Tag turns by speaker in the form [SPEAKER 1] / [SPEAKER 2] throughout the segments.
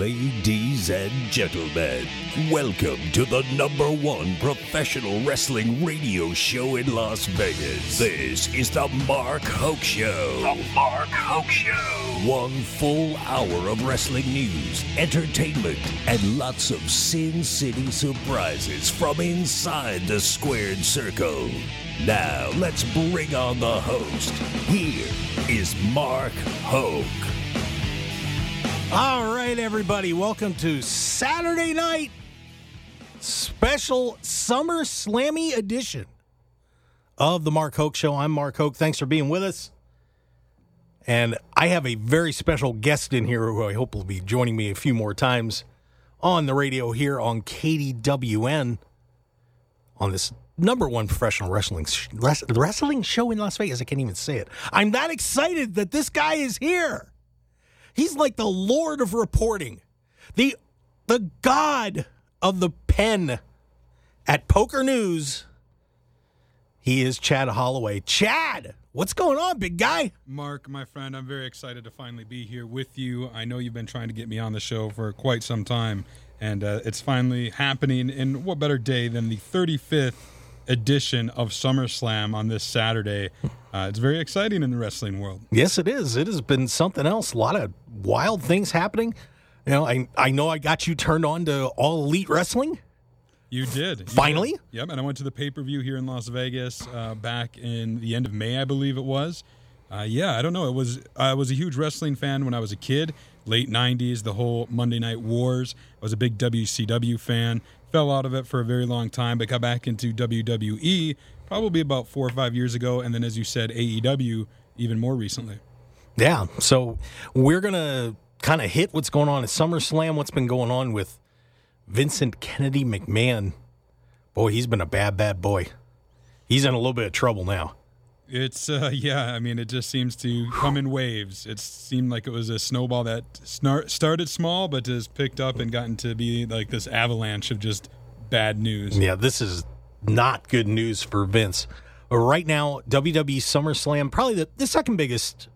[SPEAKER 1] Ladies and gentlemen, welcome to the number one professional wrestling radio show in Las Vegas. This is the Mark Hoke Show. The Mark Hoke Show. One full hour of wrestling news, entertainment, and lots of Sin City surprises from inside the squared circle. Now, let's bring on the host. Here is Mark Hoke.
[SPEAKER 2] All right, everybody, welcome to Saturday night special Summer Slammy edition of the Mark Hoke Show. I'm Mark Hoke. Thanks for being with us. And I have a very special guest in here who I hope will be joining me a few more times on the radio here on KDWN on this number one professional wrestling wrestling show in Las Vegas. I can't even say it. I'm that excited that this guy is here. He's like the lord of reporting, the the god of the pen at Poker News. He is Chad Holloway. Chad, what's going on, big guy?
[SPEAKER 3] Mark, my friend, I'm very excited to finally be here with you. I know you've been trying to get me on the show for quite some time, and uh, it's finally happening. And what better day than the 35th edition of SummerSlam on this Saturday? Uh, it's very exciting in the wrestling world.
[SPEAKER 2] Yes, it is. It has been something else. A lot of wild things happening. You know, I I know I got you turned on to all elite wrestling.
[SPEAKER 3] You did. You
[SPEAKER 2] Finally?
[SPEAKER 3] Did. Yep. And I went to the pay per view here in Las Vegas uh, back in the end of May, I believe it was. Uh, yeah, I don't know. It was I was a huge wrestling fan when I was a kid, late '90s, the whole Monday Night Wars. I was a big WCW fan. Fell out of it for a very long time, but got back into WWE probably about four or five years ago, and then, as you said, AEW even more recently.
[SPEAKER 2] Yeah. So we're gonna kind of hit what's going on at SummerSlam. What's been going on with Vincent Kennedy McMahon? Boy, he's been a bad, bad boy. He's in a little bit of trouble now.
[SPEAKER 3] It's uh, yeah. I mean, it just seems to come in waves. It seemed like it was a snowball that snar- started small, but has picked up and gotten to be like this avalanche of just bad news.
[SPEAKER 2] Yeah, this is not good news for Vince. But right now, WWE SummerSlam, probably the, the second biggest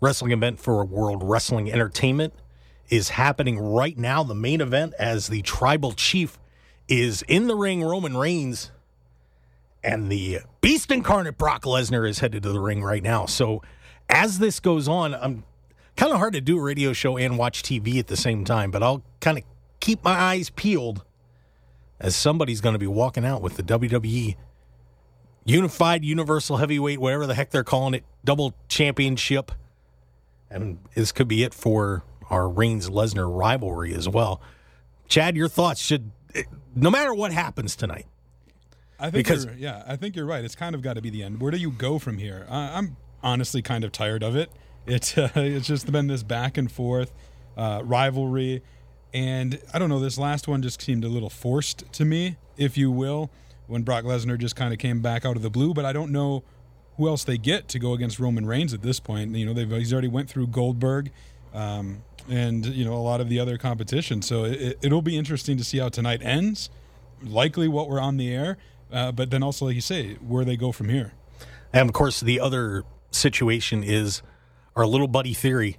[SPEAKER 2] wrestling event for World Wrestling Entertainment, is happening right now. The main event, as the tribal chief is in the ring, Roman Reigns, and the beast incarnate Brock Lesnar is headed to the ring right now. So as this goes on, I'm kind of hard to do a radio show and watch TV at the same time, but I'll kind of keep my eyes peeled as somebody's going to be walking out with the WWE Unified Universal Heavyweight, whatever the heck they're calling it, double championship. And this could be it for our Reigns Lesnar rivalry as well. Chad, your thoughts should, eh, no matter what happens tonight.
[SPEAKER 3] I think because yeah, I think you're right. It's kind of got to be the end. Where do you go from here? Uh, I'm honestly kind of tired of it. It's uh, it's just been this back and forth uh, rivalry, and I don't know. This last one just seemed a little forced to me, if you will, when Brock Lesnar just kind of came back out of the blue. But I don't know who else they get to go against Roman Reigns at this point. You know, they've he's already went through Goldberg. Um, and you know a lot of the other competition, so it, it'll be interesting to see how tonight ends. Likely, what we're on the air, uh, but then also, like you say, where they go from here.
[SPEAKER 2] And of course, the other situation is our little buddy Theory.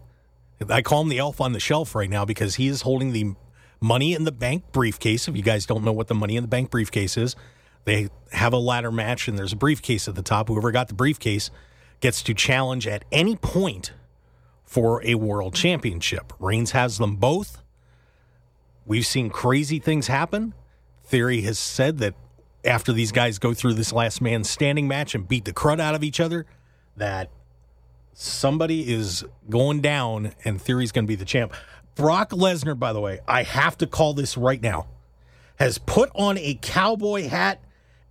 [SPEAKER 2] I call him the elf on the shelf right now because he is holding the money in the bank briefcase. If you guys don't know what the money in the bank briefcase is, they have a ladder match and there's a briefcase at the top. Whoever got the briefcase gets to challenge at any point for a world championship. Reigns has them both. We've seen crazy things happen. Theory has said that after these guys go through this last man standing match and beat the crud out of each other, that somebody is going down and Theory's going to be the champ. Brock Lesnar, by the way, I have to call this right now, has put on a cowboy hat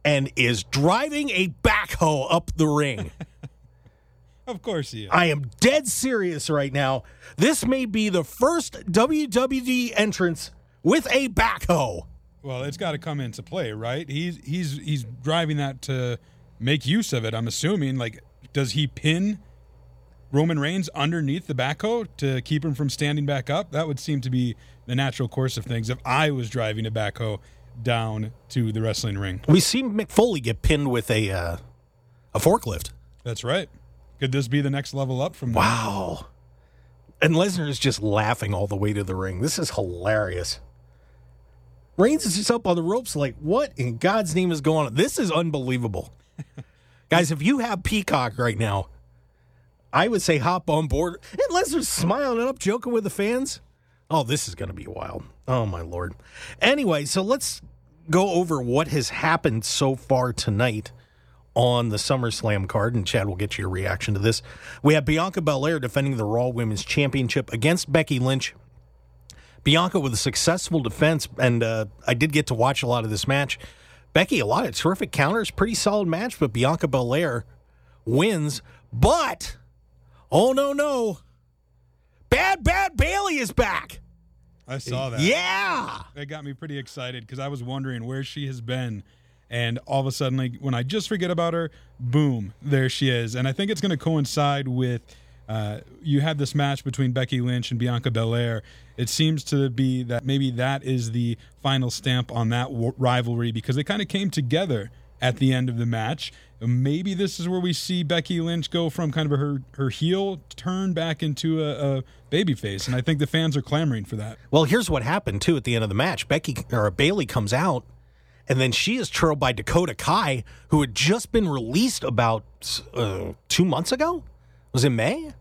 [SPEAKER 2] and is driving a backhoe up the ring.
[SPEAKER 3] of course he is.
[SPEAKER 2] I am dead serious right now. This may be the first WWE entrance with a backhoe.
[SPEAKER 3] Well, it's got to come into play, right? He's he's he's driving that to make use of it. I'm assuming. Like, does he pin Roman Reigns underneath the backhoe to keep him from standing back up? That would seem to be the natural course of things. If I was driving a backhoe, down to the wrestling ring.
[SPEAKER 2] We see Mick Foley get pinned with a uh, a forklift.
[SPEAKER 3] That's right. Could this be the next level up from?
[SPEAKER 2] Wow. And Lesnar is just laughing all the way to the ring. This is hilarious. Reigns is just up on the ropes, like, what in God's name is going on? This is unbelievable. Guys, if you have Peacock right now, I would say hop on board. And Lesnar's smiling up, joking with the fans. Oh, this is going to be wild. Oh, my Lord. Anyway, so let's go over what has happened so far tonight on the SummerSlam card, and Chad will get you your reaction to this. We have Bianca Belair defending the Raw Women's Championship against Becky Lynch. Bianca with a successful defense, and uh, I did get to watch a lot of this match. Becky, a lot of terrific counters, pretty solid match, but Bianca Belair wins. But, oh no, no. Bad, bad Bayley is back.
[SPEAKER 3] I saw that.
[SPEAKER 2] Yeah.
[SPEAKER 3] That got me pretty excited because I was wondering where she has been. And all of a sudden, like, when I just forget about her, boom, there she is. And I think it's going to coincide with uh, you had this match between Becky Lynch and Bianca Belair. It seems to be that maybe that is the final stamp on that w- rivalry because they kind of came together at the end of the match. Maybe this is where we see Becky Lynch go from kind of her her heel turn back into a, a babyface, and I think the fans are clamoring for that.
[SPEAKER 2] Well, here's what happened too at the end of the match. Becky or Bayley comes out, and then she is trailed by Dakota Kai, who had just been released about uh, two months ago. Was it May?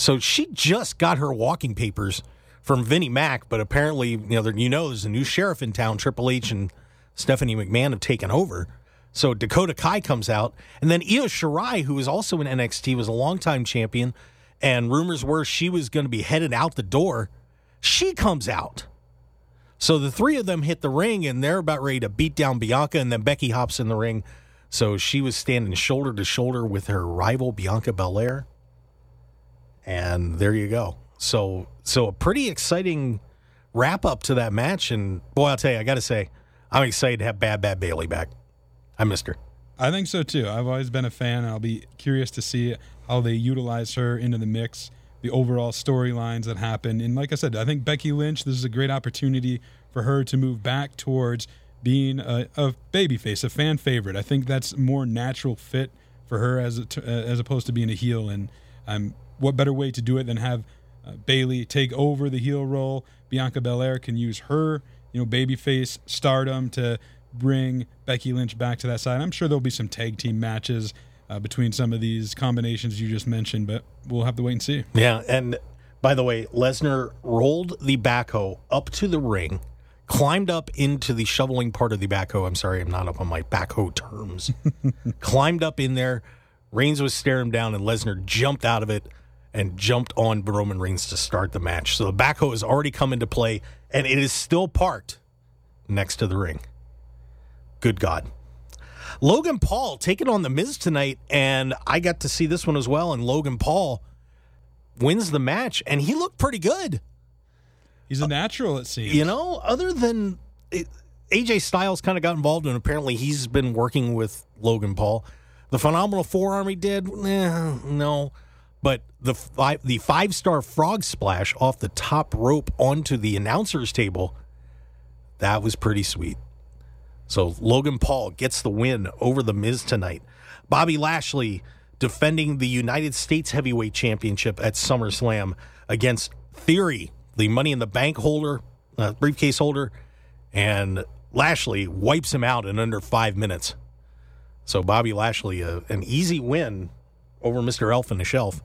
[SPEAKER 2] So she just got her walking papers from Vinnie Mac, but apparently, you know, you know, there's a new sheriff in town. Triple H and Stephanie McMahon have taken over. So Dakota Kai comes out, and then Io Shirai, who was also in NXT, was a longtime champion, and rumors were she was going to be headed out the door. She comes out. So the three of them hit the ring, and they're about ready to beat down Bianca, and then Becky hops in the ring. So she was standing shoulder to shoulder with her rival Bianca Belair and there you go. So so a pretty exciting wrap up to that match, and boy, I'll tell you, I got to say, I'm excited to have Bad Bad Bayley back. I missed her.
[SPEAKER 3] I think so too. I've always been a fan. I'll be curious to see how they utilize her into the mix, the overall storylines that happen. And like I said, I think Becky Lynch, this is a great opportunity for her to move back towards being a, a babyface, a fan favorite. I think that's more natural fit for her as a, as opposed to being a heel. And I'm what better way to do it than have uh, Bayley take over the heel role? Bianca Belair can use her, you know, babyface stardom to bring Becky Lynch back to that side. I'm sure there'll be some tag team matches uh, between some of these combinations you just mentioned, but we'll have to wait and see.
[SPEAKER 2] Yeah, and by the way, Lesnar rolled the backhoe up to the ring, climbed up into the shoveling part of the backhoe. I'm sorry, I'm not up on my backhoe terms. climbed up in there. Reigns was staring him down, and Lesnar jumped out of it and jumped on Roman Reigns to start the match. So the backhoe has already come into play, and it is still parked next to the ring. Good God. Logan Paul taking on The Miz tonight, and I got to see this one as well. And Logan Paul wins the match, and he looked pretty good.
[SPEAKER 3] He's a natural, it seems.
[SPEAKER 2] You know, other than it, AJ Styles kind of got involved, and apparently he's been working with Logan Paul. The phenomenal forearm he did, eh, no. But the five, the five star frog splash off the top rope onto the announcer's table, that was pretty sweet. So Logan Paul gets the win over the Miz tonight. Bobby Lashley defending the United States Heavyweight Championship at SummerSlam against Theory, the Money in the Bank holder, uh, briefcase holder, and Lashley wipes him out in under five minutes. So Bobby Lashley, uh, an easy win over Mr. Elf on the Shelf.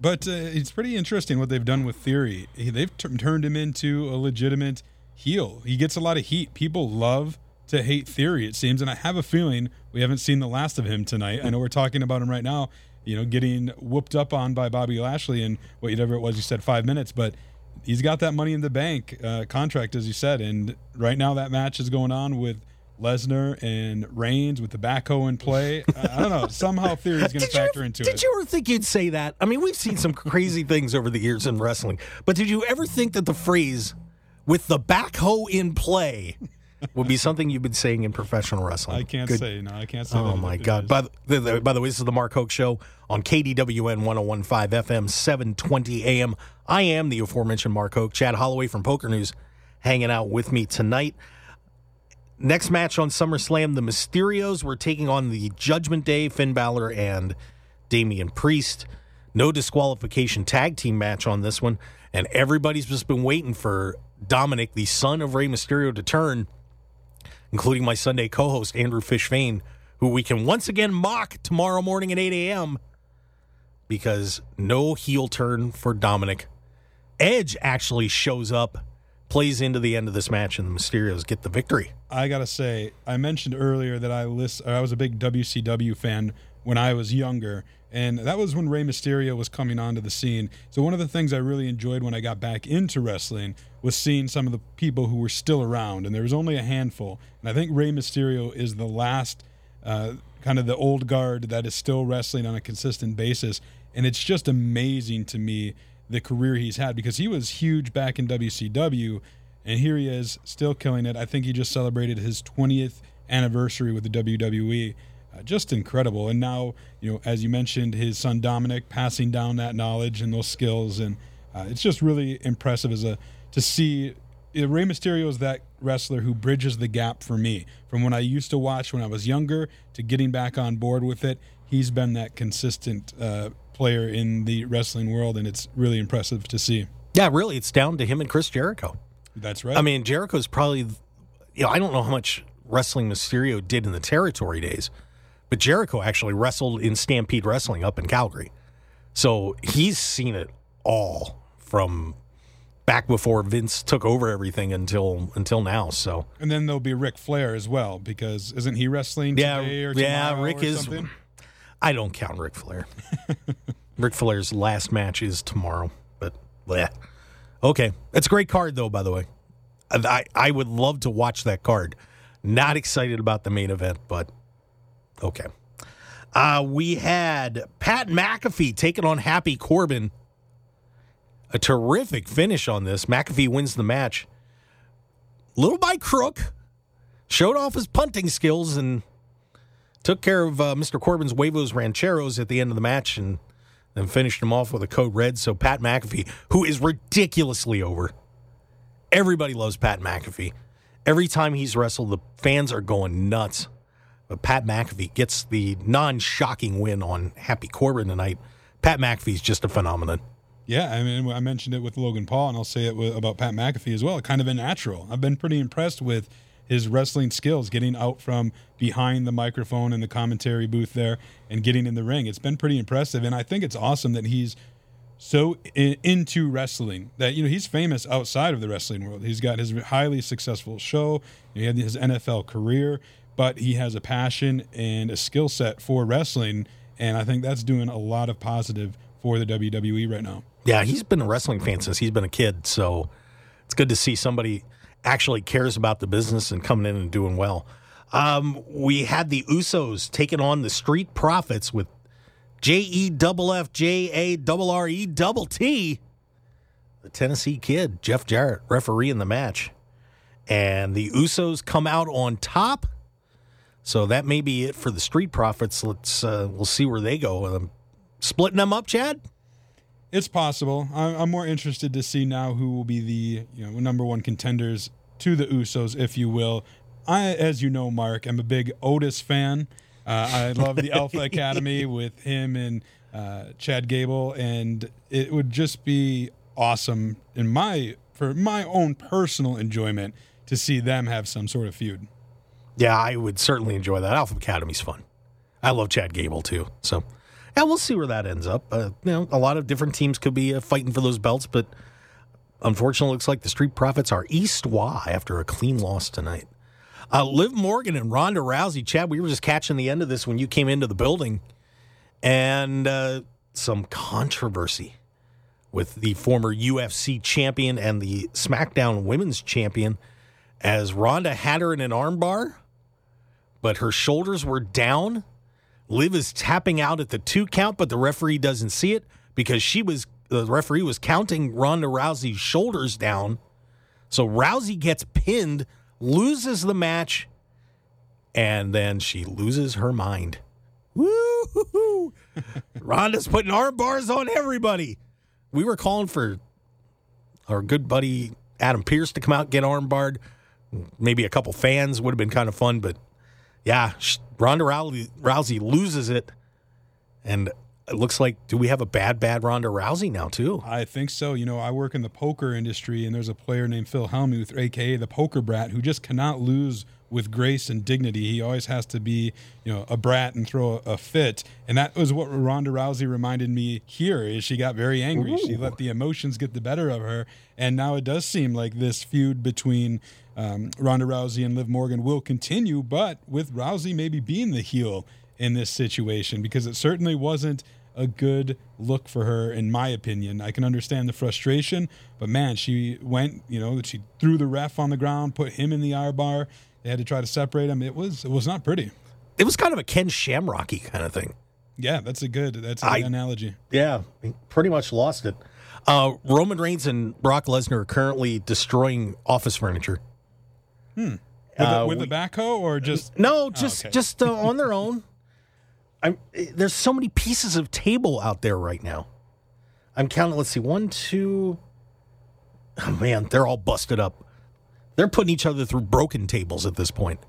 [SPEAKER 3] But uh, it's pretty interesting what they've done with Theory. They've t- turned him into a legitimate heel. He gets a lot of heat. People love to hate Theory, it seems. And I have a feeling we haven't seen the last of him tonight. I know we're talking about him right now, you know, getting whooped up on by Bobby Lashley in whatever it was you said, five minutes. But he's got that money in the bank uh, contract, as you said. And right now that match is going on with Lesnar and Reigns with the backhoe in play. I don't know. Somehow theory is going to factor
[SPEAKER 2] you,
[SPEAKER 3] into
[SPEAKER 2] did
[SPEAKER 3] it.
[SPEAKER 2] Did you ever think you'd say that? I mean, we've seen some crazy things over the years in wrestling, but did you ever think that the phrase "with the backhoe in play" would be something you've been saying in professional wrestling?
[SPEAKER 3] I can't
[SPEAKER 2] Good.
[SPEAKER 3] say no. I can't say.
[SPEAKER 2] Oh my God! By the, the, by the way, this is the Mark Hoke Show on KDWN 101.5 FM, 720 AM. I am the aforementioned Mark Hoke. Chad Holloway from Poker News, hanging out with me tonight next match on SummerSlam, the Mysterios were taking on the Judgment Day, Finn Balor and Damian Priest. No disqualification tag team match on this one. And everybody's just been waiting for Dominic, the son of Rey Mysterio, to turn, including my Sunday co host, Andrew Fishfane, who we can once again mock tomorrow morning at 8 a.m. because no heel turn for Dominic. Edge actually shows up, plays into the end of this match, and the Mysterios get the victory.
[SPEAKER 3] I gotta say, I mentioned earlier that I list, I was a big WCW fan when I was younger, and that was when Rey Mysterio was coming onto the scene. So one of the things I really enjoyed when I got back into wrestling was seeing some of the people who were still around, and there was only a handful. And I think Rey Mysterio is the last, uh, kind of the old guard that is still wrestling on a consistent basis, and it's just amazing to me the career he's had because he was huge back in WCW, and here he is still killing it. I think he just celebrated his 20th anniversary with the WWE uh, just incredible. And now, you know, as you mentioned, his son Dominic passing down that knowledge and those skills, and uh, it's just really impressive as a to see. Uh, Rey Mysterio is that wrestler who bridges the gap for me from when I used to watch when I was younger to getting back on board with it. He's been that consistent uh, player in the wrestling world, and it's really impressive to see.
[SPEAKER 2] Yeah, really, it's down to him and Chris Jericho.
[SPEAKER 3] That's right.
[SPEAKER 2] I mean, Jericho's probably, you know, I don't know how much wrestling Mysterio did in the territory days, but Jericho actually wrestled in Stampede Wrestling up in Calgary. So he's seen it all from back before Vince took over everything until until now. So
[SPEAKER 3] and then there'll be Ric Flair as well because isn't he wrestling
[SPEAKER 2] yeah,
[SPEAKER 3] today or
[SPEAKER 2] yeah, Rick is.
[SPEAKER 3] something?
[SPEAKER 2] I don't count Ric Flair. Ric Flair's last match is tomorrow, but yeah, okay. It's a great card though. By the way, I I would love to watch that card. Not excited about the main event, but Okay. Uh, we had Pat McAfee taking on Happy Corbin. A terrific finish on this. McAfee wins the match. Little by crook. Showed off his punting skills and took care of uh, Mr. Corbin's huevos rancheros at the end of the match and then finished him off with a code red. So Pat McAfee, who is ridiculously over. Everybody loves Pat McAfee. Every time he's wrestled, the fans are going nuts. But Pat McAfee gets the non shocking win on Happy Corbin tonight. Pat McAfee's just a phenomenon.
[SPEAKER 3] Yeah, I mean, I mentioned it with Logan Paul, and I'll say it about Pat McAfee as well. Kind of a natural. I've been pretty impressed with his wrestling skills, getting out from behind the microphone and the commentary booth there and getting in the ring. It's been pretty impressive, and I think it's awesome that he's so in, into wrestling that you know he's famous outside of the wrestling world. He's got his highly successful show. He had his NFL career but he has a passion and a skill set for wrestling, and I think that's doing a lot of positive for the WWE right now.
[SPEAKER 2] Yeah, he's been a wrestling fan since he's been a kid, so it's good to see somebody actually cares about the business and coming in and doing well. Um, we had the Usos taking on the Street Profits with J E double F J A double R E double T, the Tennessee kid, Jeff Jarrett, referee in the match. And the Usos come out on top so that may be it for the Street Profits. Let's uh, we'll see where they go. Um, splitting them up, Chad.
[SPEAKER 3] It's possible. I'm more interested to see now who will be the you know number one contenders to the Usos, if you will. I, as you know, Mark, I'm a big Otis fan. Uh, I love the Alpha Academy with him and uh, Chad Gable, and it would just be awesome in my for my own personal enjoyment to see them have some sort of feud.
[SPEAKER 2] Yeah, I would certainly enjoy that. Alpha Academy's fun. I love Chad Gable too. So, yeah, we'll see where that ends up. Uh, you know, a lot of different teams could be uh, fighting for those belts, but unfortunately, looks like the Street Profits are East Y after a clean loss tonight. Uh, Liv Morgan and Ronda Rousey. Chad, we were just catching the end of this when you came into the building, and uh, some controversy with the former UFC champion and the SmackDown Women's champion, as Ronda had her in an armbar but her shoulders were down. Liv is tapping out at the two count, but the referee doesn't see it because she was the referee was counting Ronda Rousey's shoulders down. So Rousey gets pinned, loses the match, and then she loses her mind. Woo! Ronda's putting arm bars on everybody. We were calling for our good buddy Adam Pearce to come out get arm barred. Maybe a couple fans would have been kind of fun, but yeah, Ronda Rousey, Rousey loses it, and it looks like do we have a bad, bad Ronda Rousey now too?
[SPEAKER 3] I think so. You know, I work in the poker industry, and there's a player named Phil Hellmuth, aka the Poker Brat, who just cannot lose with grace and dignity. He always has to be, you know, a brat and throw a, fit. And that was what Ronda Rousey reminded me here. Is she got very angry. Ooh. She let the emotions get the better of her, and now it does seem like this feud between um, Ronda Rousey and Liv Morgan will continue, but with Rousey maybe being the heel in this situation because it certainly wasn't a good look for her, in my opinion. I can understand the frustration, but man, she went, you know, she threw the ref on the ground, put him in the armbar. They had to try to separate him. It was it was not pretty.
[SPEAKER 2] It was kind of a Ken Shamrocky kind of thing.
[SPEAKER 3] Yeah, that's a good that's a I, analogy.
[SPEAKER 2] Yeah, pretty much lost it. Uh, Roman Reigns and Brock Lesnar are currently destroying office furniture.
[SPEAKER 3] Hmm. With, uh, a, with we, a backhoe or just
[SPEAKER 2] no, just oh, okay. just uh, on their own. I'm, there's so many pieces of table out there right now. I'm counting. Let's see, one, two. Oh man, they're all busted up. They're putting each other through broken tables at this point.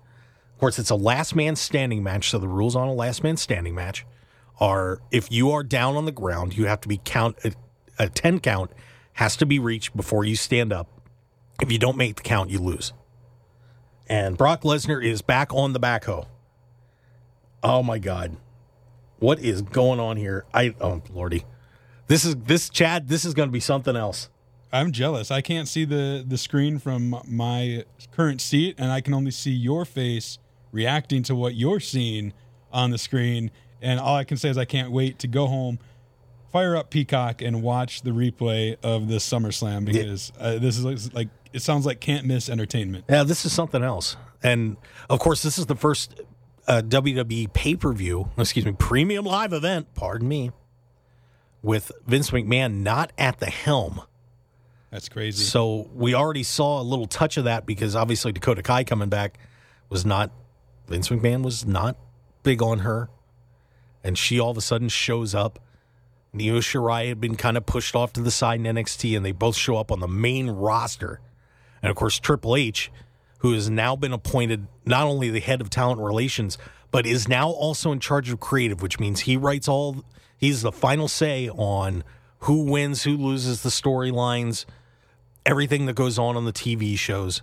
[SPEAKER 2] Of course, it's a last man standing match, so the rules on a last man standing match are if you are down on the ground, you have to be count a, a ten count has to be reached before you stand up. If you don't make the count, you lose. And Brock Lesnar is back on the backhoe. Oh my God. What is going on here? I oh lordy, this is this Chad. This is going to be something else.
[SPEAKER 3] I'm jealous. I can't see the the screen from my current seat, and I can only see your face reacting to what you're seeing on the screen. And all I can say is I can't wait to go home, fire up Peacock, and watch the replay of this SummerSlam because uh, this is like it sounds like can't miss entertainment.
[SPEAKER 2] Yeah, this is something else. And of course, this is the first uh, a WWE pay per view, excuse me, premium live event, pardon me, with Vince McMahon not at the helm.
[SPEAKER 3] That's crazy.
[SPEAKER 2] So we already saw a little touch of that because obviously Dakota Kai coming back was not, Vince McMahon was not big on her. And she all of a sudden shows up. Io Shirai had been kind of pushed off to the side in NXT, and they both show up on the main roster. And of course, Triple H who has now been appointed not only the head of talent relations, but is now also in charge of creative, which means he writes all, he's the final say on who wins, who loses the storylines, everything that goes on on the TV shows.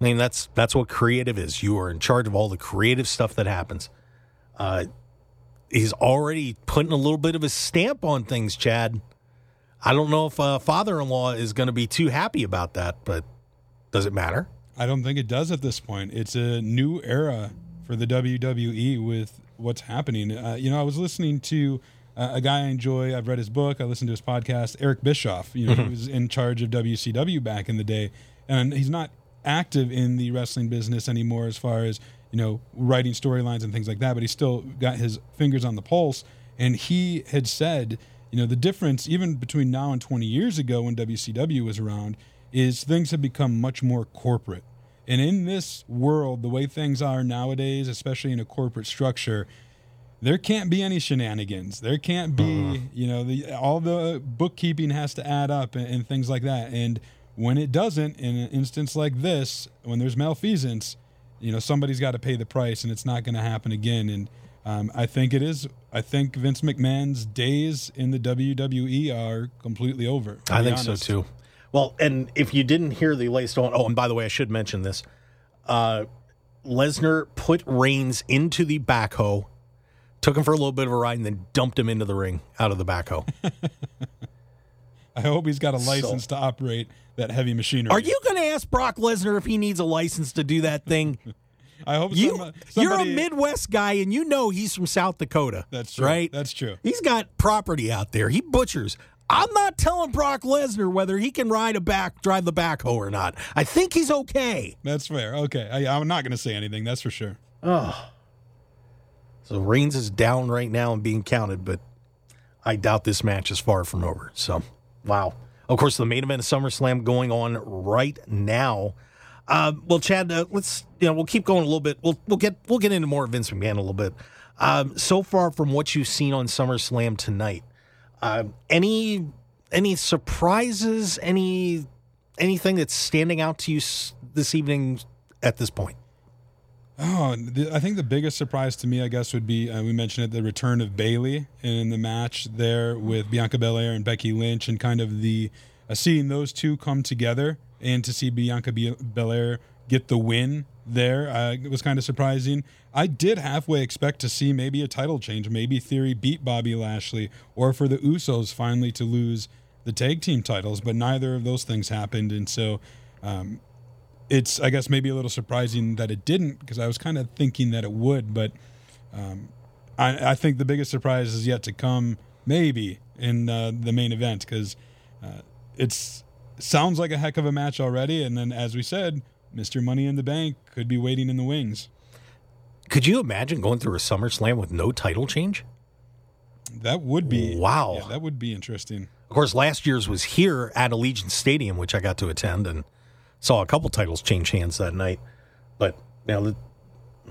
[SPEAKER 2] I mean, that's that's what creative is. You are in charge of all the creative stuff that happens. Uh, he's already putting a little bit of a stamp on things, Chad. I don't know if uh, father-in-law is going to be too happy about that, but does it matter?
[SPEAKER 3] I don't think it does at this point. It's a new era for the WWE with what's happening. Uh, you know, I was listening to uh, a guy I enjoy. I've read his book. I listened to his podcast. Eric Bischoff. You know, mm-hmm. he was in charge of WCW back in the day, and he's not active in the wrestling business anymore as far as you know writing storylines and things like that. But he's still got his fingers on the pulse. And he had said, you know, the difference even between now and 20 years ago when WCW was around is things have become much more corporate. And in this world, the way things are nowadays, especially in a corporate structure, there can't be any shenanigans. There can't be, uh you know, the, all the bookkeeping has to add up and, and, things like that. And when it doesn't, in an instance like this, when there's malfeasance, you know, somebody's got to pay the price, and it's not going to happen again. And um, I think it is. I think Vince McMahon's days in the WWE are completely over.
[SPEAKER 2] I think honest. so too. Well, and if you didn't hear the latest on, oh, and by the way, I should mention this. Uh, Lesnar put Reigns into the backhoe, took him for a little bit of a ride, and then dumped him into the ring out of the backhoe.
[SPEAKER 3] I hope he's got a license so, to operate that heavy machinery.
[SPEAKER 2] Are you going to ask Brock Lesnar if he needs a license to do that thing?
[SPEAKER 3] I hope
[SPEAKER 2] you, somebody, you're a Midwest guy, and you know he's from South Dakota.
[SPEAKER 3] That's true.
[SPEAKER 2] Right?
[SPEAKER 3] That's true.
[SPEAKER 2] He's got property out there. He butchers. I'm not telling Brock Lesnar whether he can ride a back, drive the backhoe or not. I think he's okay.
[SPEAKER 3] That's fair. Okay, I, am not going to say anything. That's for sure.
[SPEAKER 2] Oh, so Reigns is down right now and being counted, but I doubt this match is far from over. So, wow. Of course, the main event of SummerSlam going on right now. Uh, well, Chad, uh, let's you know we'll keep going a little bit. We'll we'll get we'll get into more of Vince McMahon a little bit. Um, so far from what you've seen on SummerSlam tonight, uh, any any surprises? Any anything that's standing out to you this evening at this point?
[SPEAKER 3] Oh, the, I think the biggest surprise to me, I guess, would be uh, we mentioned it the return of Bayley in the match there with Bianca Belair and Becky Lynch, and kind of the uh, seeing those two come together and to see Bianca Belair get the win there uh, it was kind of surprising. I did halfway expect to see maybe a title change, maybe Theory beat Bobby Lashley, or for the Usos finally to lose the tag team titles, but neither of those things happened, and so um, it's I guess maybe a little surprising that it didn't because I was kind of thinking that it would, but um, I, I, think the biggest surprise is yet to come, maybe in uh, the main event because uh, it's sounds like a heck of a match already, and then as we said, Mister Money in the Bank could be waiting in the wings.
[SPEAKER 2] Could you imagine going through a SummerSlam with no title change?
[SPEAKER 3] That would be
[SPEAKER 2] wow.
[SPEAKER 3] Yeah, that would be interesting.
[SPEAKER 2] Of course, last year's was here at Allegiant Stadium, which I got to attend and saw a couple titles change hands that night. But now,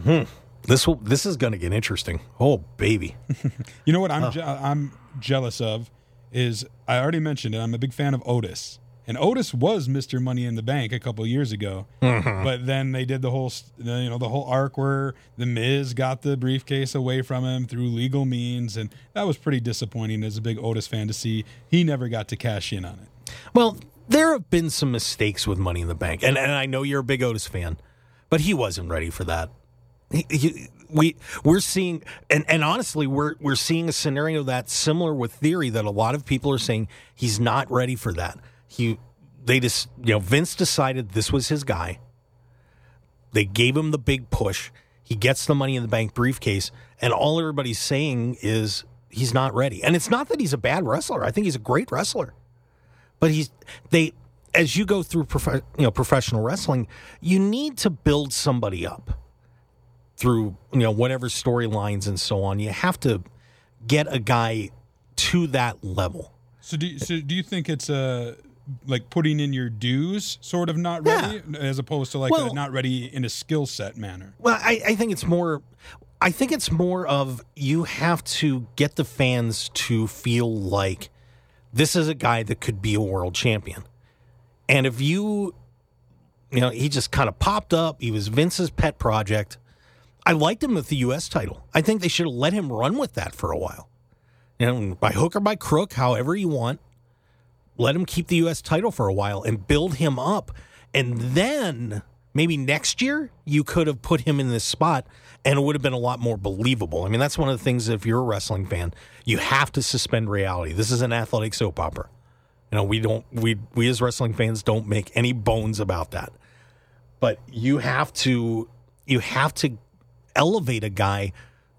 [SPEAKER 2] hmm, this will this is going to get interesting. Oh, baby!
[SPEAKER 3] you know what I'm je- I'm jealous of is I already mentioned it. I'm a big fan of Otis. And Otis was Mr. Money in the Bank a couple years ago, mm-hmm. but then they did the whole, you know, the whole arc where the Miz got the briefcase away from him through legal means, and that was pretty disappointing as a big Otis fan to see. He never got to cash in on it.
[SPEAKER 2] Well, there have been some mistakes with Money in the Bank, and and I know you're a big Otis fan, but he wasn't ready for that. He, he, we we're seeing, and and honestly, we're we're seeing a scenario that's similar with Theory that a lot of people are saying he's not ready for that he they just you know Vince decided this was his guy. They gave him the big push. He gets the money in the bank briefcase, and all everybody's saying is he's not ready. And it's not that he's a bad wrestler. I think he's a great wrestler. But he's they as you go through prof- you know professional wrestling, you need to build somebody up through you know whatever storylines and so on. You have to get a guy to that level.
[SPEAKER 3] So do so do you think it's a like putting in your dues, sort of not ready, yeah. as opposed to like well, not ready in a skill set manner.
[SPEAKER 2] Well, I, I think it's more. I think it's more of you have to get the fans to feel like this is a guy that could be a world champion. And if you, you know, he just kind of popped up, he was Vince's pet project. I liked him with the U.S. title. I think they should have let him run with that for a while. You know, by hook or by crook, however you want let him keep the U.S. title for a while and build him up. And then maybe next year you could have put him in this spot and it would have been a lot more believable. I mean, that's one of the things if you're a wrestling fan, you have to suspend reality. This is an athletic soap opera. You know, we don't we we as wrestling fans don't make any bones about that. But you have to you have to elevate a guy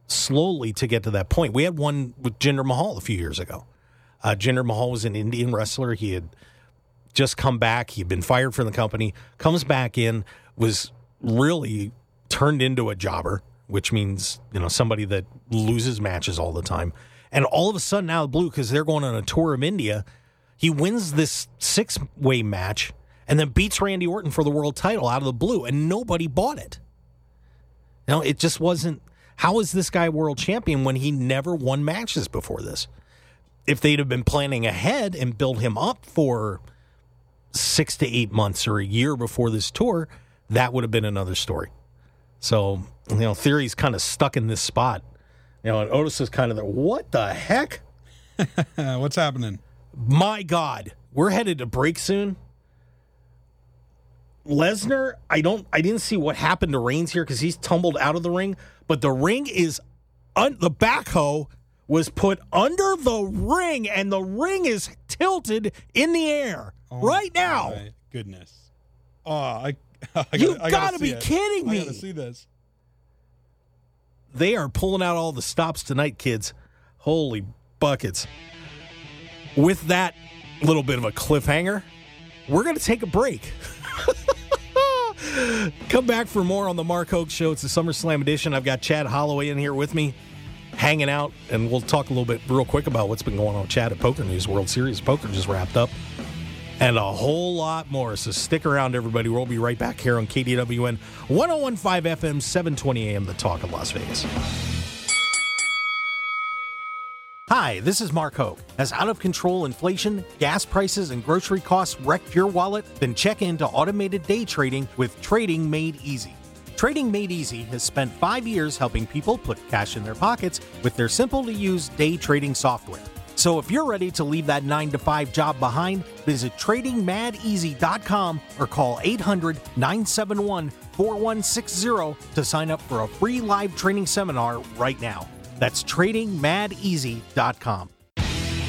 [SPEAKER 2] slowly to get to that point. We had one with Jinder Mahal a few years ago. Uh, Jinder Mahal was an Indian wrestler. He had just come back. He had been fired from the company. Comes back in, was really turned into a jobber, which means you know somebody that loses matches all the time. And all of a sudden, out of the blue, because they're going on a tour of India, he wins this six way match and then beats Randy Orton for the world title out of the blue, and nobody bought it. Now it just wasn't. How is this guy world champion when he never won matches before this? If they'd have been planning ahead and build him up for six to eight months or a year before this tour, that would have been another story. So, you know, Theory's kind of stuck in this spot. You know, and Otis is kind of there. What the heck?
[SPEAKER 3] What's happening?
[SPEAKER 2] My God, we're headed to break soon. Lesnar, I don't, I didn't see what happened to Reigns here because he's tumbled out of the ring, but the ring is, un, the backhoe was put under the ring, and the ring is tilted in the air oh right now.
[SPEAKER 3] goodness! Oh, I, I
[SPEAKER 2] gotta, you gotta, gotta be it. kidding me!
[SPEAKER 3] I gotta see this.
[SPEAKER 2] They are pulling out all the stops tonight, kids. Holy buckets! With that little bit of a cliffhanger, we're gonna take a break. Come back for more on the Mark Hoke Show. It's the SummerSlam edition. I've got Chad Holloway in here with me hanging out, and we'll talk a little bit real quick about what's been going on with Chad at Poker News. World Series Poker just wrapped up, and a whole lot more. So stick around, everybody. We'll be right back here on KDWN 1015 FM, 720 AM, The Talk of Las Vegas. Hi, Hi, this is Mark Hoke. Has out of control inflation, gas prices, and grocery costs wrecked your wallet? Then check into automated day trading with Trading Made Easy. Trading Made Easy has spent five years helping people put cash in their pockets with their simple to use day trading software. So if you're ready to leave that 9 to 5 job behind, visit tradingmadeasy.com or call 800 971 4160 to sign up for a free live training seminar right now. That's tradingmadeasy.com.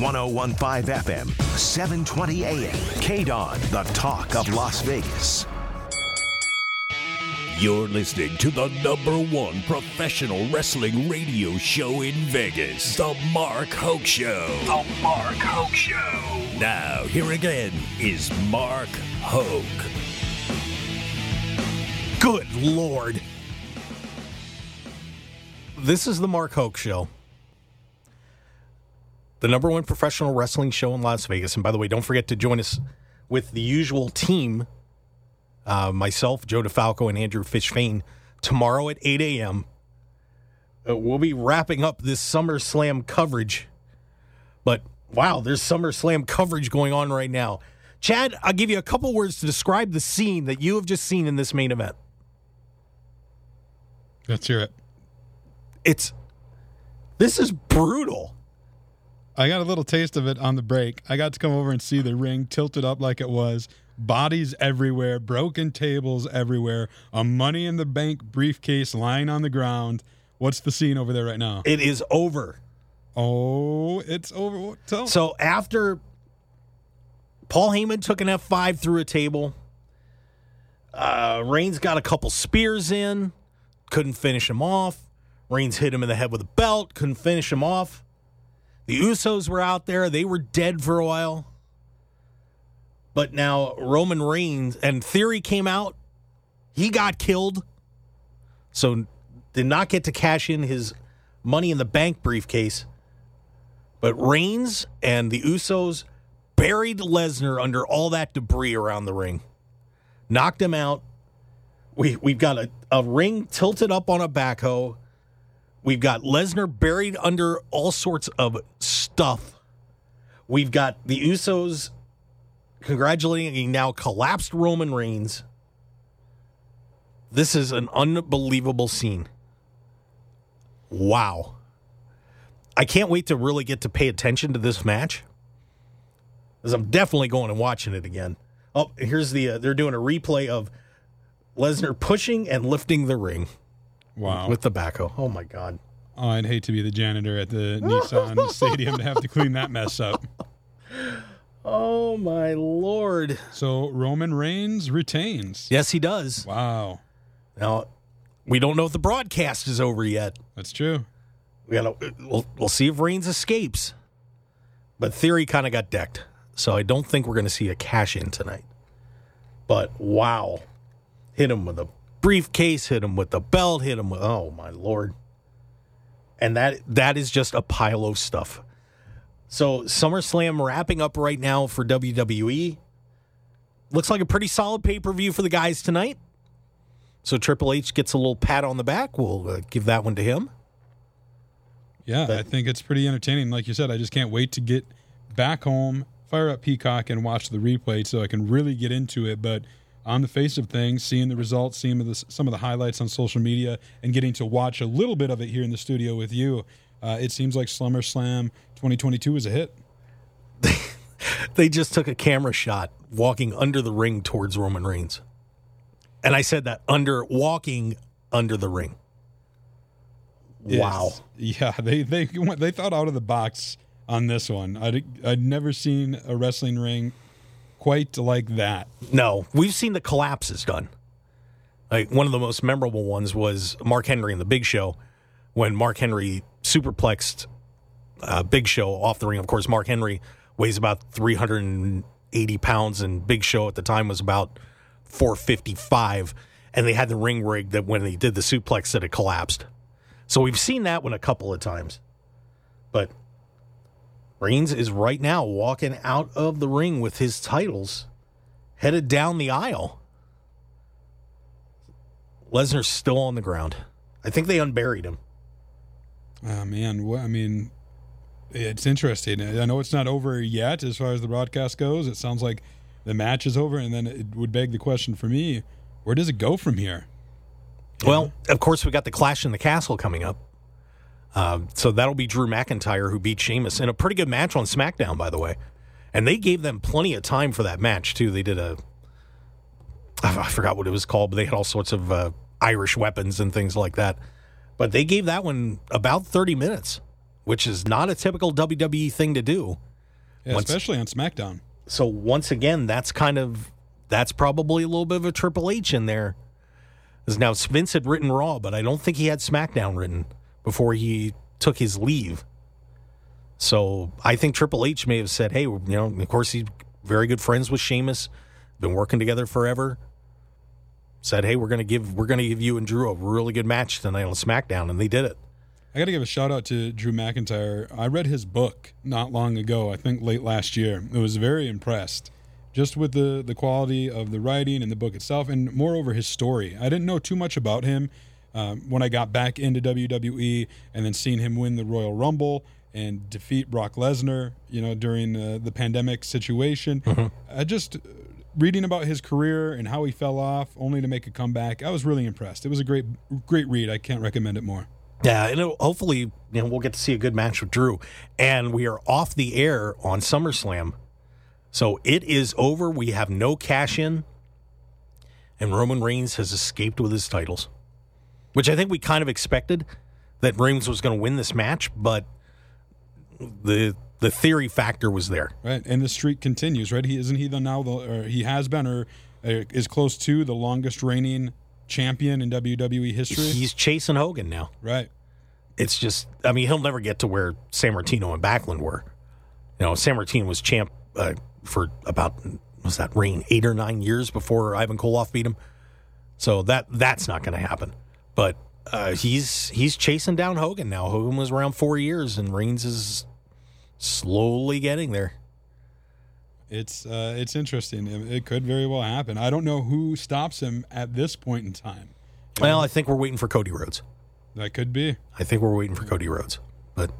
[SPEAKER 4] 1015 FM, 720 AM. KDWN, the talk of Las Vegas.
[SPEAKER 1] You're listening to the number one professional wrestling radio show in Vegas, The Mark Hoke Show.
[SPEAKER 4] The Mark Hoke Show.
[SPEAKER 1] Now, here again is Mark Hoke.
[SPEAKER 2] Good Lord. This is the Mark Hoke Show. The number one professional wrestling show in Las Vegas. And by the way, don't forget to join us with the usual team uh, myself, Joe DeFalco, and Andrew Fishfane tomorrow at 8 a.m. Uh, we'll be wrapping up this SummerSlam coverage. But wow, there's SummerSlam coverage going on right now. Chad, I'll give you a couple words to describe the scene that you have just seen in this main event.
[SPEAKER 3] Let's hear it.
[SPEAKER 2] It's this is brutal.
[SPEAKER 3] I got a little taste of it on the break. I got to come over and see the ring tilted up like it was, bodies everywhere, broken tables everywhere, a money in the bank briefcase lying on the ground. What's the scene over there right now?
[SPEAKER 2] It is over.
[SPEAKER 3] Oh, it's over. Tell
[SPEAKER 2] So after Paul Heyman took an F5 through a table, uh, Reigns got a couple spears in, couldn't finish him off. Reigns hit him in the head with a belt, couldn't finish him off. The Usos were out there. They were dead for a while. But now Roman Reigns and Theory came out. He got killed. So did not get to cash in his money in the bank briefcase. But Reigns and the Usos buried Lesnar under all that debris around the ring. Knocked him out. We we've got a, a ring tilted up on a backhoe. We've got Lesnar buried under all sorts of stuff. We've got the Usos congratulating now collapsed Roman Reigns. This is an unbelievable scene. Wow. I can't wait to really get to pay attention to this match. Because I'm definitely going and watching it again. Oh, here's the uh, they're doing a replay of Lesnar pushing and lifting the ring.
[SPEAKER 3] Wow.
[SPEAKER 2] With the backhoe. Oh my god.
[SPEAKER 3] Oh, I'd hate to be the janitor at the Nissan Stadium to have to clean that mess up.
[SPEAKER 2] Oh my lord.
[SPEAKER 3] So Roman Reigns retains.
[SPEAKER 2] Yes, he does.
[SPEAKER 3] Wow.
[SPEAKER 2] Now, we don't know if the broadcast is over yet.
[SPEAKER 3] That's true.
[SPEAKER 2] We gotta we'll, we'll see if Reigns escapes. But Theory kind of got decked. So I don't think we're going to see a cash in tonight. But wow. Hit him with a briefcase, hit him with the belt, hit him with oh my lord. And that that is just a pile of stuff. So SummerSlam wrapping up right now for WWE. Looks like a pretty solid pay-per-view for the guys tonight. So Triple H gets a little pat on the back. We'll uh, give that one to him.
[SPEAKER 3] Yeah, but, I think it's pretty entertaining. Like you said, I just can't wait to get back home, fire up Peacock, and watch the replay so I can really get into it. But on the face of things, seeing the results, seeing the, some of the highlights on social media, and getting to watch a little bit of it here in the studio with you, uh, it seems like SummerSlam 2022 is a hit.
[SPEAKER 2] they just took a camera shot walking under the ring towards Roman Reigns. And I said that under walking under the ring. Wow.
[SPEAKER 3] It's, yeah, they they they thought out of the box on this one. I'd I'd never seen a wrestling ring quite like that.
[SPEAKER 2] No, we've seen the collapses done. Like one of the most memorable ones was Mark Henry in the Big Show when Mark Henry superplexed uh, Big Show off the ring. Of course, Mark Henry weighs about 380 pounds, and Big Show at the time was about 455. And they had the ring rig that when they did the suplex that it collapsed. So we've seen that one a couple of times. But Reigns is right now walking out of the ring with his titles, headed down the aisle. Lesnar's still on the ground. I think they unburied him.
[SPEAKER 3] Oh man, what I mean, it's interesting. I know it's not over yet as far as the broadcast goes. It sounds like the match is over, and then it would beg the question for me: Where does it go from here?
[SPEAKER 2] Well, of course, we got the Clash in the Castle coming up. Uh, so that'll be Drew McIntyre who beat Sheamus in a pretty good match on SmackDown, by the way. And they gave them plenty of time for that match too. They did a, I forgot what it was called, but they had all sorts of uh, Irish weapons and things like that. But they gave that one about 30 minutes, which is not a typical WWE thing to do.
[SPEAKER 3] Yeah, once, especially on SmackDown.
[SPEAKER 2] So once again, that's kind of that's probably a little bit of a Triple H in there. Now Vince had written Raw, but I don't think he had SmackDown written before he took his leave. So I think Triple H may have said, "Hey, you know, of course he's very good friends with Sheamus, been working together forever." Said, "Hey, we're gonna give we're gonna give you and Drew a really good match tonight on SmackDown," and they did it.
[SPEAKER 3] I got to give a shout out to Drew McIntyre. I read his book not long ago. I think late last year. I was very impressed, just with the the quality of the writing and the book itself, and moreover his story. I didn't know too much about him um, when I got back into WWE and then seeing him win the Royal Rumble and defeat Brock Lesnar, you know, during uh, the pandemic situation. Mm-hmm. I just uh, reading about his career and how he fell off only to make a comeback. I was really impressed. It was a great, great read. I can't recommend it more.
[SPEAKER 2] Yeah, and hopefully, you know, we'll get to see a good match with Drew. And we are off the air on SummerSlam. So it is over. We have no cash in. And Roman Reigns has escaped with his titles which I think we kind of expected that Reigns was going to win this match, but the the theory factor was there.
[SPEAKER 3] Right, and the streak continues. Right, he isn't he the now the or he has been or uh, is close to the longest reigning champion in WWE history.
[SPEAKER 2] He's chasing Hogan now.
[SPEAKER 3] Right.
[SPEAKER 2] It's just, I mean, he'll never get to where Sammartino and Backlund were. You know, Sammartino was champ uh, for about was that reign eight or nine years before Ivan Koloff beat him. So that that's not going to happen. But uh, he's he's chasing down Hogan now. Hogan was around four years, and Reigns is slowly getting there.
[SPEAKER 3] It's uh, it's interesting. It, it, could very well happen. I don't know who stops him at this point in time.
[SPEAKER 2] You well, know? I think we're waiting for Cody Rhodes.
[SPEAKER 3] That could be.
[SPEAKER 2] I think we're waiting for Cody Rhodes, but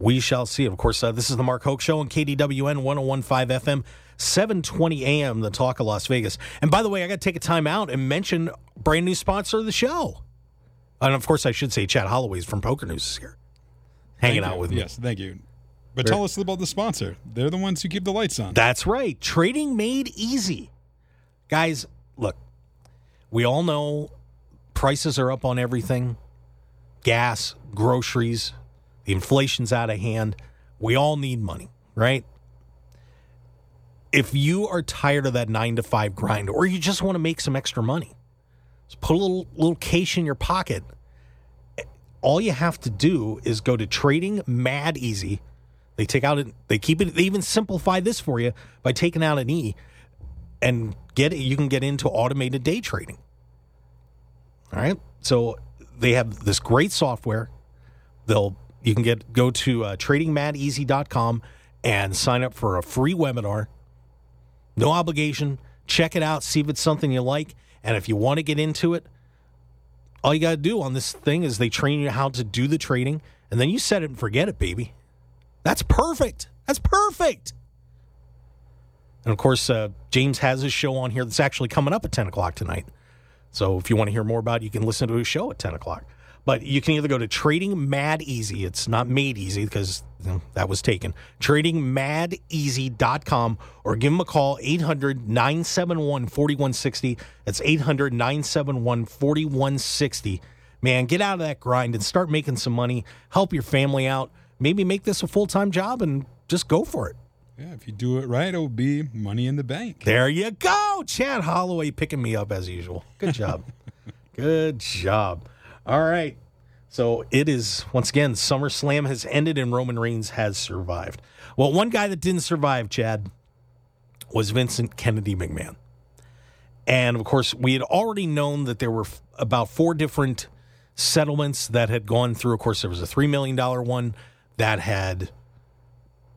[SPEAKER 2] we shall see. Of course, uh, this is the Mark Hoke Show on KDWN 1015 FM, 720 AM, the talk of Las Vegas. And by the way, I got to take a time out and mention brand new sponsor of the show. And of course, I should say Chad Holloway's from PokerNews is here, hanging
[SPEAKER 3] thank
[SPEAKER 2] out
[SPEAKER 3] you.
[SPEAKER 2] with me.
[SPEAKER 3] Yes, thank you. But tell us about the sponsor. They're the ones who keep the lights on.
[SPEAKER 2] That's right. Trading made easy. Guys, look, we all know prices are up on everything gas, groceries, the inflation's out of hand. We all need money, right? If you are tired of that nine to five grind or you just want to make some extra money, put a little little cash in your pocket. All you have to do is go to Trading Mad Easy. They take out it. They keep it. They even simplify this for you by taking out an e, and get it. You can get into automated day trading. All right. So they have this great software. They'll you can get go to uh, tradingmadeasy.com and sign up for a free webinar. No obligation. Check it out. See if it's something you like. And if you want to get into it, all you got to do on this thing is they train you how to do the trading, and then you set it and forget it, baby. That's perfect. That's perfect. And of course, uh, James has his show on here that's actually coming up at 10 o'clock tonight. So if you want to hear more about it, you can listen to his show at 10 o'clock. But you can either go to Trading Mad Easy. It's not made easy because you know, that was taken. TradingMadEasy.com or give them a call 800 971 4160. That's 800 971 4160. Man, get out of that grind and start making some money. Help your family out. Maybe make this a full time job and just go for it.
[SPEAKER 3] Yeah, if you do it right, it'll be money in the bank.
[SPEAKER 2] There you go. Chad Holloway picking me up as usual. Good job. Good job. All right. So it is, once again, SummerSlam has ended and Roman Reigns has survived. Well, one guy that didn't survive, Chad, was Vincent Kennedy McMahon. And of course, we had already known that there were f- about four different settlements that had gone through. Of course, there was a $3 million one that had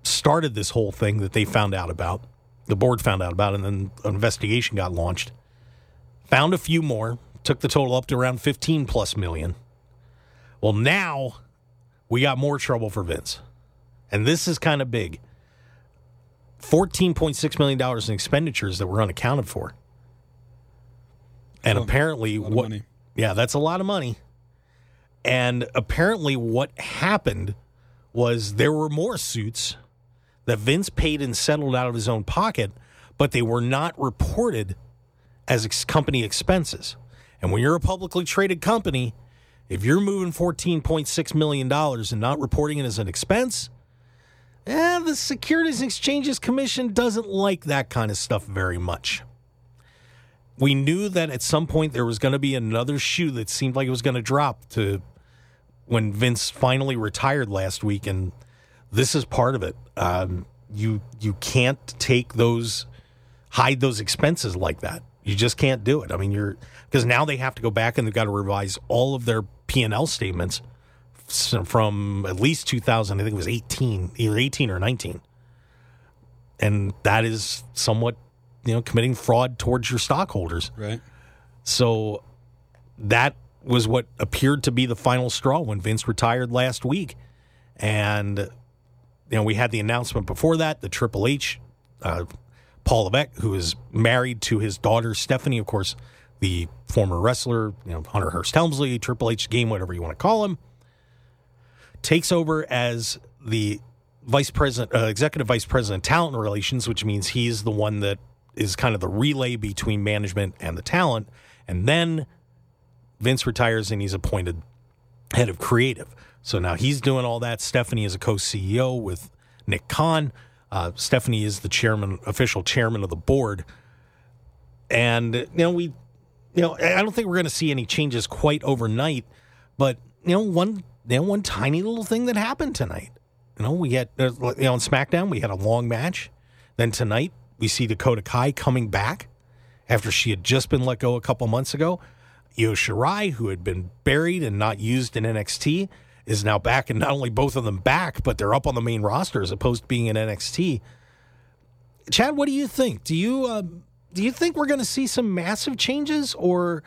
[SPEAKER 2] started this whole thing that they found out about. The board found out about, and then an investigation got launched. Found a few more, took the total up to around 15 plus million. Well, now we got more trouble for Vince. And this is kind of big. $14.6 million in expenditures that were unaccounted for. And
[SPEAKER 3] Oh,
[SPEAKER 2] apparently,
[SPEAKER 3] a lot of
[SPEAKER 2] what? Yeah, that's a lot of money. And apparently, what happened was there were more suits that Vince paid and settled out of his own pocket, but they were not reported as ex- company expenses. And when you're a publicly traded company, if you're moving $14.6 million and not reporting it as an expense, eh, the Securities and Exchanges Commission doesn't like that kind of stuff very much. We knew that at some point there was going to be another shoe that seemed like it was going to drop to when Vince finally retired last week, and this is part of it. Um, you you can't take those hide those expenses like that. You just can't do it. I mean, you're because now they have to go back and they've got to revise all of their P and L statements from at least 2000. I think it was 18, either 18 or 19, and that is somewhat you know committing fraud towards your stockholders.
[SPEAKER 3] Right.
[SPEAKER 2] So that was what appeared to be the final straw when Vince retired last week. And, you know, we had the announcement before that, the Triple H, uh, Paul Levesque, who is married to his daughter, Stephanie, of course, the former wrestler, you know, Hunter Hearst Helmsley, Triple H game, whatever you want to call him, takes over as the vice president, uh, executive vice president talent relations, which means he's the one that is kind of the relay between management and the talent. And then Vince retires and he's appointed head of creative. So now he's doing all that. Stephanie is a co CEO with Nick Khan. Uh, Stephanie is the chairman, official chairman of the board. And, you know, we, you know, I don't think we're going to see any changes quite overnight, but, you know, one, you know, one tiny little thing that happened tonight. You know, we had, uh, you know, on SmackDown, we had a long match. Then tonight, we see Dakota Kai coming back after she had just been let go a couple months ago. Io Shirai, who had been buried and not used in NXT, is now back, and not only both of them back, but they're up on the main roster as opposed to being in NXT. Chad, what do you think? Do you uh, do you think we're going to see some massive changes, or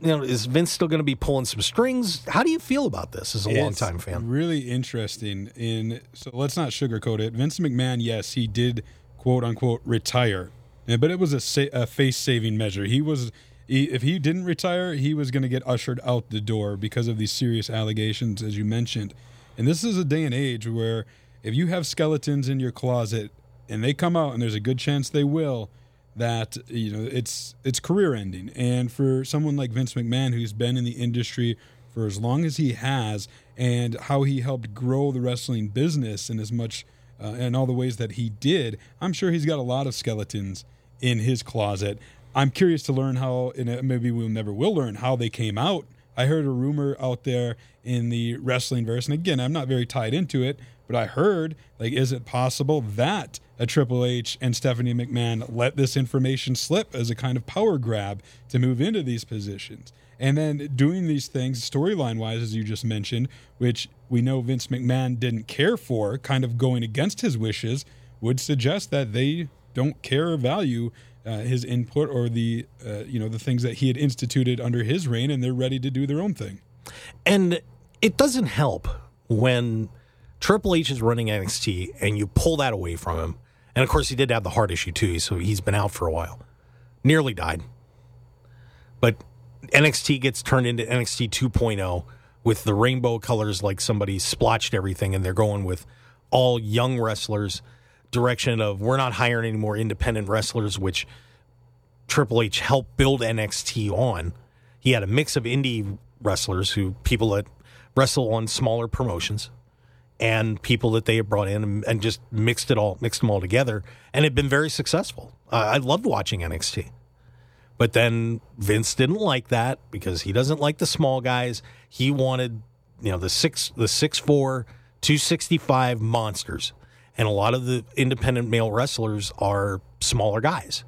[SPEAKER 2] you know, is Vince still going to be pulling some strings? How do you feel about this as a
[SPEAKER 3] It's
[SPEAKER 2] longtime fan?
[SPEAKER 3] Really interesting. In so let's not sugarcoat it. Vince McMahon, yes, he did quote unquote retire, but it was a, sa- a face saving measure. He was. He, if he didn't retire, he was going to get ushered out the door because of these serious allegations, as you mentioned. And this is a day and age where if you have skeletons in your closet and they come out, and there's a good chance they will, that you know it's it's career ending. And for someone like Vince McMahon, who's been in the industry for as long as he has, and how he helped grow the wrestling business in as much uh, in all the ways that he did, I'm sure he's got a lot of skeletons in his closet. I'm curious to learn how, and uh, maybe we'll never will learn how they came out. I heard a rumor out there in the wrestling verse, and again, I'm not very tied into it, but I heard like, is it possible that a Triple H and Stephanie McMahon let this information slip as a kind of power grab to move into these positions? And then doing these things storyline wise, as you just mentioned, which we know Vince McMahon didn't care for, kind of going against his wishes, would suggest that they don't care or value uh, his input or the uh, you know the things that he had instituted under his reign, and they're ready to do their own thing.
[SPEAKER 2] And it doesn't help when Triple H is running NXT and you pull that away from him. And of course, he did have the heart issue too, so he's been out for a while. Nearly died. But NXT gets turned into NXT 2.0 with the rainbow colors like somebody splotched everything and they're going with all young wrestlers direction of we're not hiring any more independent wrestlers which Triple H helped build NXT on. He had a mix of indie wrestlers who people that wrestle on smaller promotions and people that they had brought in and, and just mixed it all mixed them all together and had been very successful. Uh, I loved watching NXT. But then Vince didn't like that because he doesn't like the small guys. He wanted you know the six the six four 265 monsters and a lot of the independent male wrestlers are smaller guys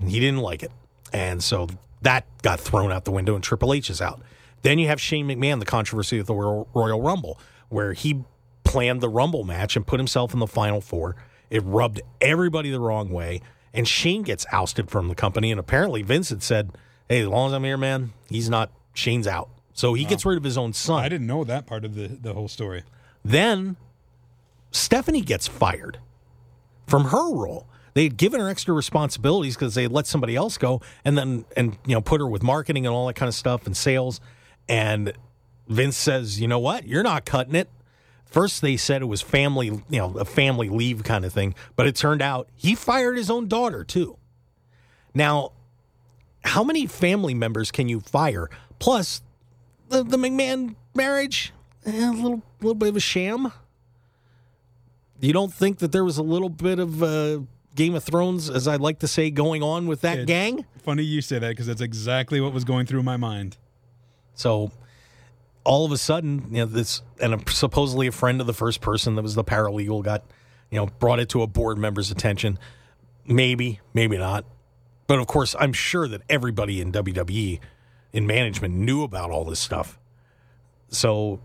[SPEAKER 2] he didn't like it and so that got thrown out the window and triple h is out then you have shane mcmahon the controversy of the royal rumble where he planned the rumble match and put himself in the final four it rubbed everybody the wrong way and shane gets ousted from the company and apparently vince had said hey as long as i'm here man he's not shane's out so he gets rid of his own son
[SPEAKER 3] I didn't know that part of the, the whole story.
[SPEAKER 2] then Stephanie gets fired from her role. They had given her extra responsibilities because they had let somebody else go, and then and you know put her with marketing and all that kind of stuff and sales. And Vince says, "You know what? You're not cutting it." First, they said it was family, you know, a family leave kind of thing, but it turned out he fired his own daughter too. Now, how many family members can you fire? Plus, the, the McMahon marriage, eh, a little little bit of a sham. You don't think that there was a little bit of uh, Game of Thrones, as I'd like to say, going on with that
[SPEAKER 3] It's
[SPEAKER 2] gang?
[SPEAKER 3] Funny you say that because that's exactly what was going through my mind.
[SPEAKER 2] So all of a sudden, you know, this and a, supposedly a friend of the first person that was the paralegal got, you know, brought it to a board member's attention. Maybe, maybe not. But of course, I'm sure that everybody in WWE in management knew about all this stuff. So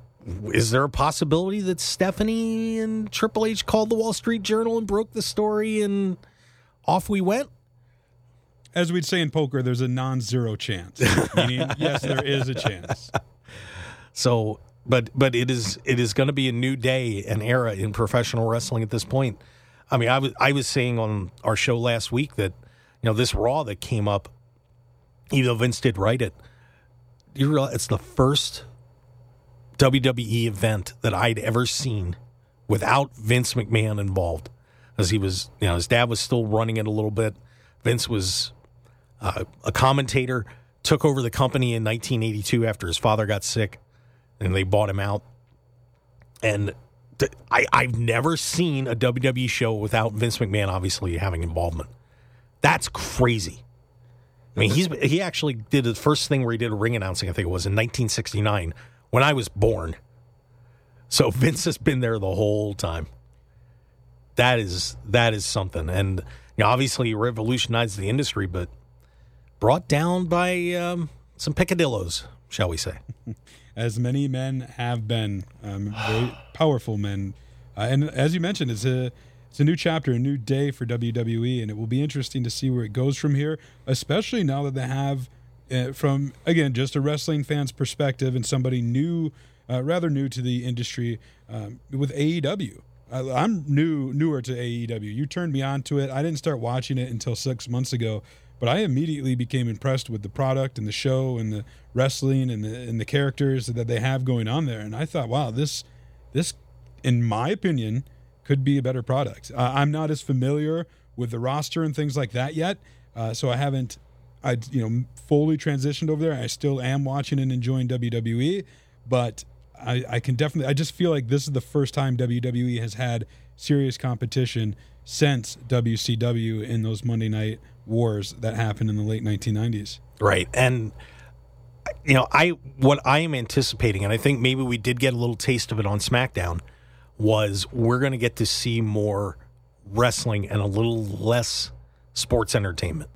[SPEAKER 2] is there a possibility that Stephanie and Triple H called the Wall Street Journal and broke the story and off we went?
[SPEAKER 3] As we'd say in poker, there's a non-zero chance. Meaning, yes, there is a chance.
[SPEAKER 2] So, but but it is it is going to be a new day, an era in professional wrestling at this point. I mean, I was I was saying on our show last week that you know this Raw that came up, even though Vince did write it, you realize it's the first WWE event that I'd ever seen without Vince McMahon involved, as he was you know his dad was still running it a little bit. Vince was uh, a commentator, took over the company in 1982 after his father got sick, and they bought him out. And th- I, I've never seen a WWE show without Vince McMahon obviously having involvement. That's crazy. I mean, he's he actually did the first thing where he did ring announcing. I think it was in 1969 when I was born. So Vince has been there the whole time. That is that is something, and you know, obviously revolutionized the industry, but brought down by um, some picadillos, shall we say?
[SPEAKER 3] as many men have been, um, very powerful men. Uh, and as you mentioned, it's a it's a new chapter, a new day for WWE, and it will be interesting to see where it goes from here. Especially now that they have, uh, from again, just a wrestling fan's perspective and somebody new, uh, rather new to the industry, um, with AEW. I, I'm new, newer to AEW. You turned me on to it. I didn't start watching it until six months ago, but I immediately became impressed with the product and the show and the wrestling and the and the characters that they have going on there. And I thought, wow, this this, in my opinion, could be a better product. Uh, I'm not as familiar with the roster and things like that yet, uh, so I haven't, I you know, fully transitioned over there. I still am watching and enjoying WWE, but I, I can definitely. I just feel like this is the first time WWE has had serious competition since WCW in those Monday Night Wars that happened in the late 1990s.
[SPEAKER 2] Right. And you know, I what I am anticipating, and I think maybe we did get a little taste of it on SmackDown, was we're going to get to see more wrestling and a little less sports entertainment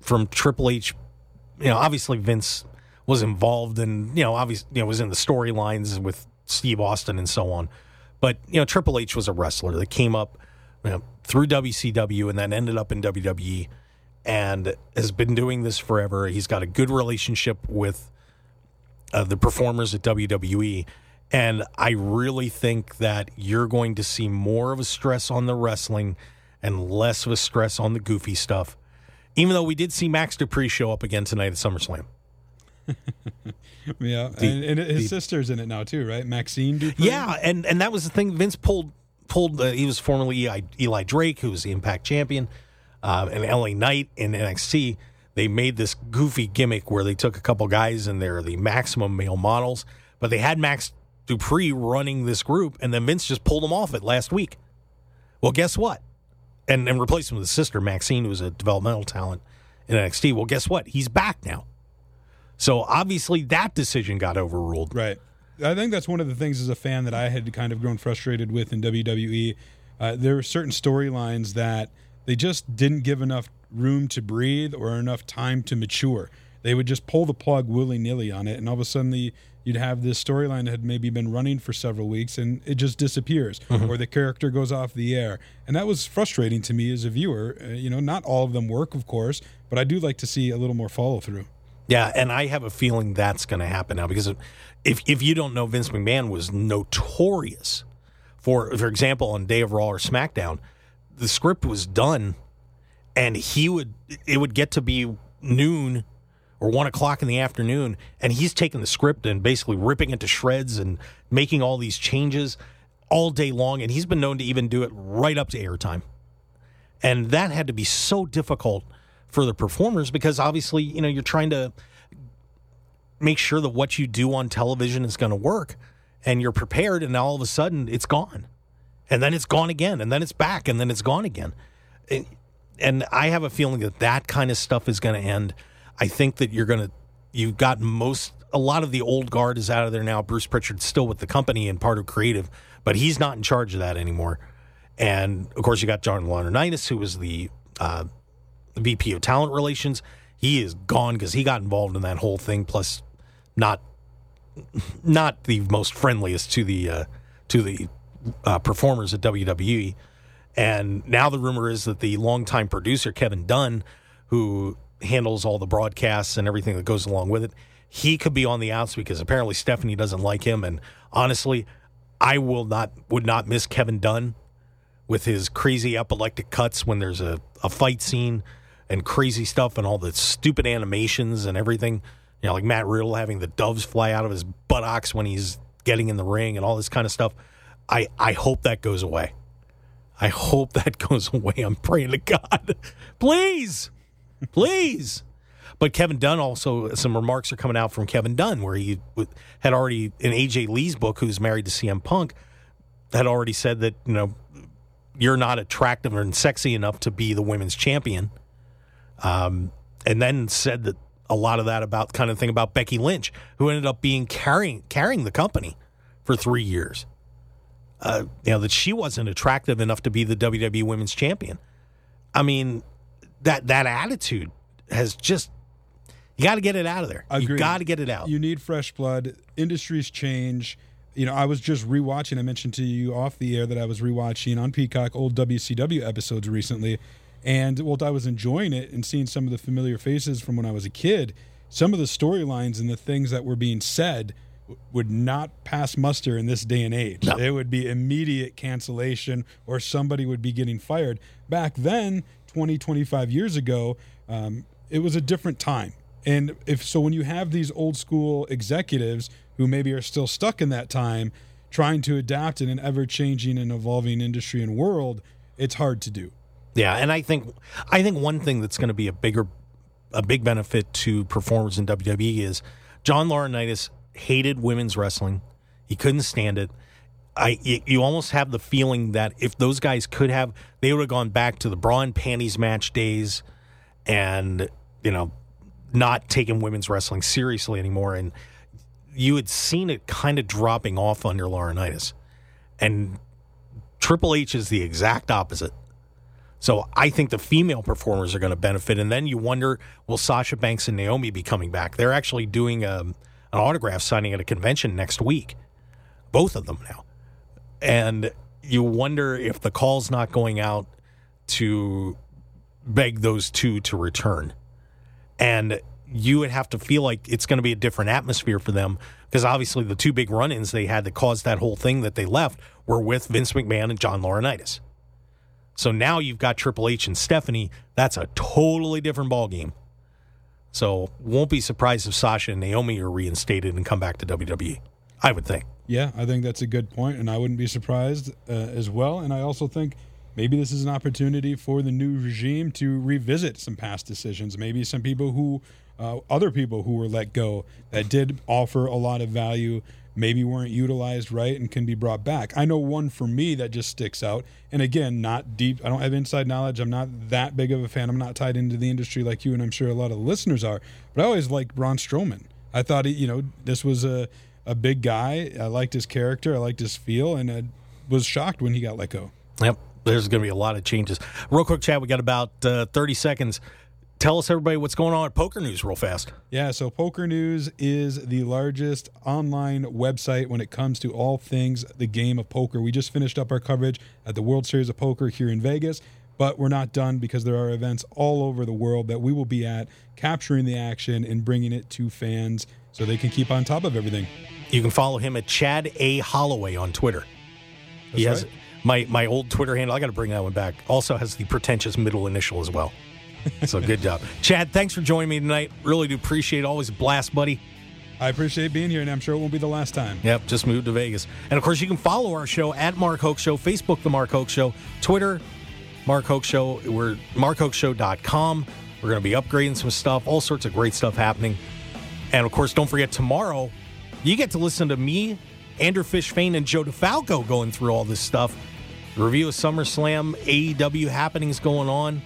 [SPEAKER 2] from Triple H. You know, obviously Vince was involved and you know, obviously you know was in the storylines with Steve Austin and so on. But you know, Triple H was a wrestler that came up you know, through WCW and then ended up in WWE and has been doing this forever. He's got a good relationship with uh, the performers at WWE. And I really think that you're going to see more of a stress on the wrestling and less of a stress on the goofy stuff. Even though we did see Max Dupri show up again tonight at SummerSlam.
[SPEAKER 3] Yeah,
[SPEAKER 2] The-
[SPEAKER 3] and, and his
[SPEAKER 2] the-
[SPEAKER 3] sister's in it now too, right? Maxxine Dupri.
[SPEAKER 2] Yeah, and and that was the thing. Vince pulled pulled. Uh, he was formerly Eli, Eli Drake, who was the Impact champion, uh, and LA Knight in NXT. They made this goofy gimmick where they took a couple guys and they're the maximum male models, but they had Max Dupri running this group, and then Vince just pulled him off it last week. Well, guess what? And and replaced him with his sister Maxxine, who was a developmental talent in NXT. Well, guess what? He's back now. So obviously that decision got overruled.
[SPEAKER 3] right. I think that's one of the things as a fan that I had kind of grown frustrated with in WWE. Uh, there were certain storylines that they just didn't give enough room to breathe or enough time to mature. They would just pull the plug willy nilly on it, and all of a sudden the you'd have this storyline that had maybe been running for several weeks and it just disappears mm-hmm. or the character goes off the air and that was frustrating to me as a viewer uh, you know not all of them work of course but i do like to see a little more follow through
[SPEAKER 2] yeah and i have a feeling that's going to happen now because if, if you don't know vince mcmahon was notorious for for example on day of raw or smackdown the script was done and he would it would get to be noon or one o'clock in the afternoon, and he's taking the script and basically ripping it to shreds and making all these changes all day long. And he's been known to even do it right up to airtime. And that had to be so difficult for the performers because obviously, you know, you're trying to make sure that what you do on television is going to work and you're prepared, and all of a sudden it's gone. And then it's gone again, and then it's back, and then it's gone again. And I have a feeling that that kind of stuff is going to end I think that you're going to, you've got most, a lot of the old guard is out of there now. Bruce Pritchard's still with the company and part of creative, but he's not in charge of that anymore. And of course, you got John Laurinaitis, who was the uh, VP of Talent Relations. He is gone because he got involved in that whole thing. Plus, not not the most friendliest to the uh, to the uh, performers at WWE. And now the rumor is that the longtime producer Kevin Dunn, who handles all the broadcasts and everything that goes along with it. He could be on the outs because apparently Stephanie doesn't like him. And honestly, I will not would not miss Kevin Dunn with his crazy epileptic cuts when there's a, a fight scene and crazy stuff and all the stupid animations and everything. You know, like Matt Riddle having the doves fly out of his buttocks when he's getting in the ring and all this kind of stuff. I, I hope that goes away. I hope that goes away. I'm praying to God. Please. Please. But Kevin Dunn also, some remarks are coming out from Kevin Dunn where he had already, in AJ Lee's book, who's married to CM Punk, had already said that, you know, you're not attractive and sexy enough to be the women's champion. Um, and then said that a lot of that about kind of thing about Becky Lynch, who ended up being carrying carrying the company for three years. Uh, you know that she wasn't attractive enough to be the WWE Women's Champion. I mean, that that attitude has just you got to get it out of there. Agreed. You got to get it out.
[SPEAKER 3] You need fresh blood. Industries change. You know, I was just rewatching. I mentioned to you off the air that I was rewatching on Peacock old WCW episodes recently, and while I was enjoying it and seeing some of the familiar faces from when I was a kid, some of the storylines and the things that were being said would not pass muster in this day and age. No. It would be immediate cancellation or somebody would be getting fired. Back then, 20, 25 years ago, um, it was a different time. And if so, when you have these old school executives who maybe are still stuck in that time, trying to adapt in an ever changing and evolving industry and world, it's hard to do.
[SPEAKER 2] Yeah, and I think I think one thing that's going to be a bigger a big benefit to performers in WWE is John Laurinaitis hated women's wrestling. He couldn't stand it. I you almost have the feeling that if those guys could have, they would have gone back to the bra and panties match days, and you know, not taking women's wrestling seriously anymore. And you had seen it kind of dropping off under Laurinaitis, and Triple H is the exact opposite. So I think the female performers are going to benefit, and then you wonder, will Sasha Banks and Naomi be coming back? They're actually doing a, um, an autograph signing at a convention next week, both of them now and you wonder if the call's not going out to beg those two to return. And you would have to feel like it's going to be a different atmosphere for them because obviously the two big run ins they had that caused that whole thing that they left were with Vince McMahon and John Laurinaitis. So now you've got Triple H and Stephanie. That's a totally different ballgame. So won't be surprised if Sasha and Naomi are reinstated and come back to WWE. I would think.
[SPEAKER 3] Yeah, I think that's a good point, and I wouldn't be surprised uh, as well. And I also think maybe this is an opportunity for the new regime to revisit some past decisions. Maybe some people who, uh, other people who were let go that did offer a lot of value, maybe weren't utilized right and can be brought back. I know one for me that just sticks out. And again, not deep, I don't have inside knowledge. I'm not that big of a fan. I'm not tied into the industry like you, and I'm sure a lot of listeners are. But I always liked Braun Strowman. I thought, he, you know, this was a a big guy. I liked his character. I liked his feel, and I was shocked when he got let go.
[SPEAKER 2] Yep, there's going to be a lot of changes. Real quick, Chad. We got about uh, 30 seconds. Tell us, everybody, what's going on at PokerNews, real fast.
[SPEAKER 3] Yeah, so PokerNews is the largest online website when it comes to all things the game of poker. We just finished up our coverage at the World Series of Poker here in Vegas. But we're not done because there are events all over the world that we will be at, capturing the action and bringing it to fans so they can keep on top of everything.
[SPEAKER 2] You can follow him at Chad A. Holloway on Twitter.
[SPEAKER 3] That's
[SPEAKER 2] he has
[SPEAKER 3] right.
[SPEAKER 2] my, my old Twitter handle. I got to bring that one back. Also has the pretentious middle initial as well. So good job. Chad, thanks for joining me tonight. Really do appreciate it. Always a blast, buddy.
[SPEAKER 3] I appreciate being here, and I'm sure it won't be the last time.
[SPEAKER 2] Yep, just moved to Vegas. And of course, you can follow our show at Mark Hoke Show, Facebook, The Mark Hoke Show, Twitter, Mark Hoke Show. We're markhokeshow.com. We're going to be upgrading some stuff, all sorts of great stuff happening. And of course, don't forget tomorrow, you get to listen to me, Andrew Fishfane, and Joe DeFalco going through all this stuff. Review of SummerSlam, AEW happenings going on,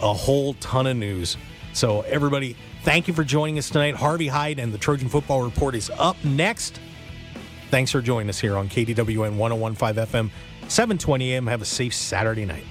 [SPEAKER 2] a whole ton of news. So, everybody, thank you for joining us tonight. Harvey Hyde and the Trojan Football Report is up next. Thanks for joining us here on KDWN 1015 FM, 720 AM. Have a safe Saturday night.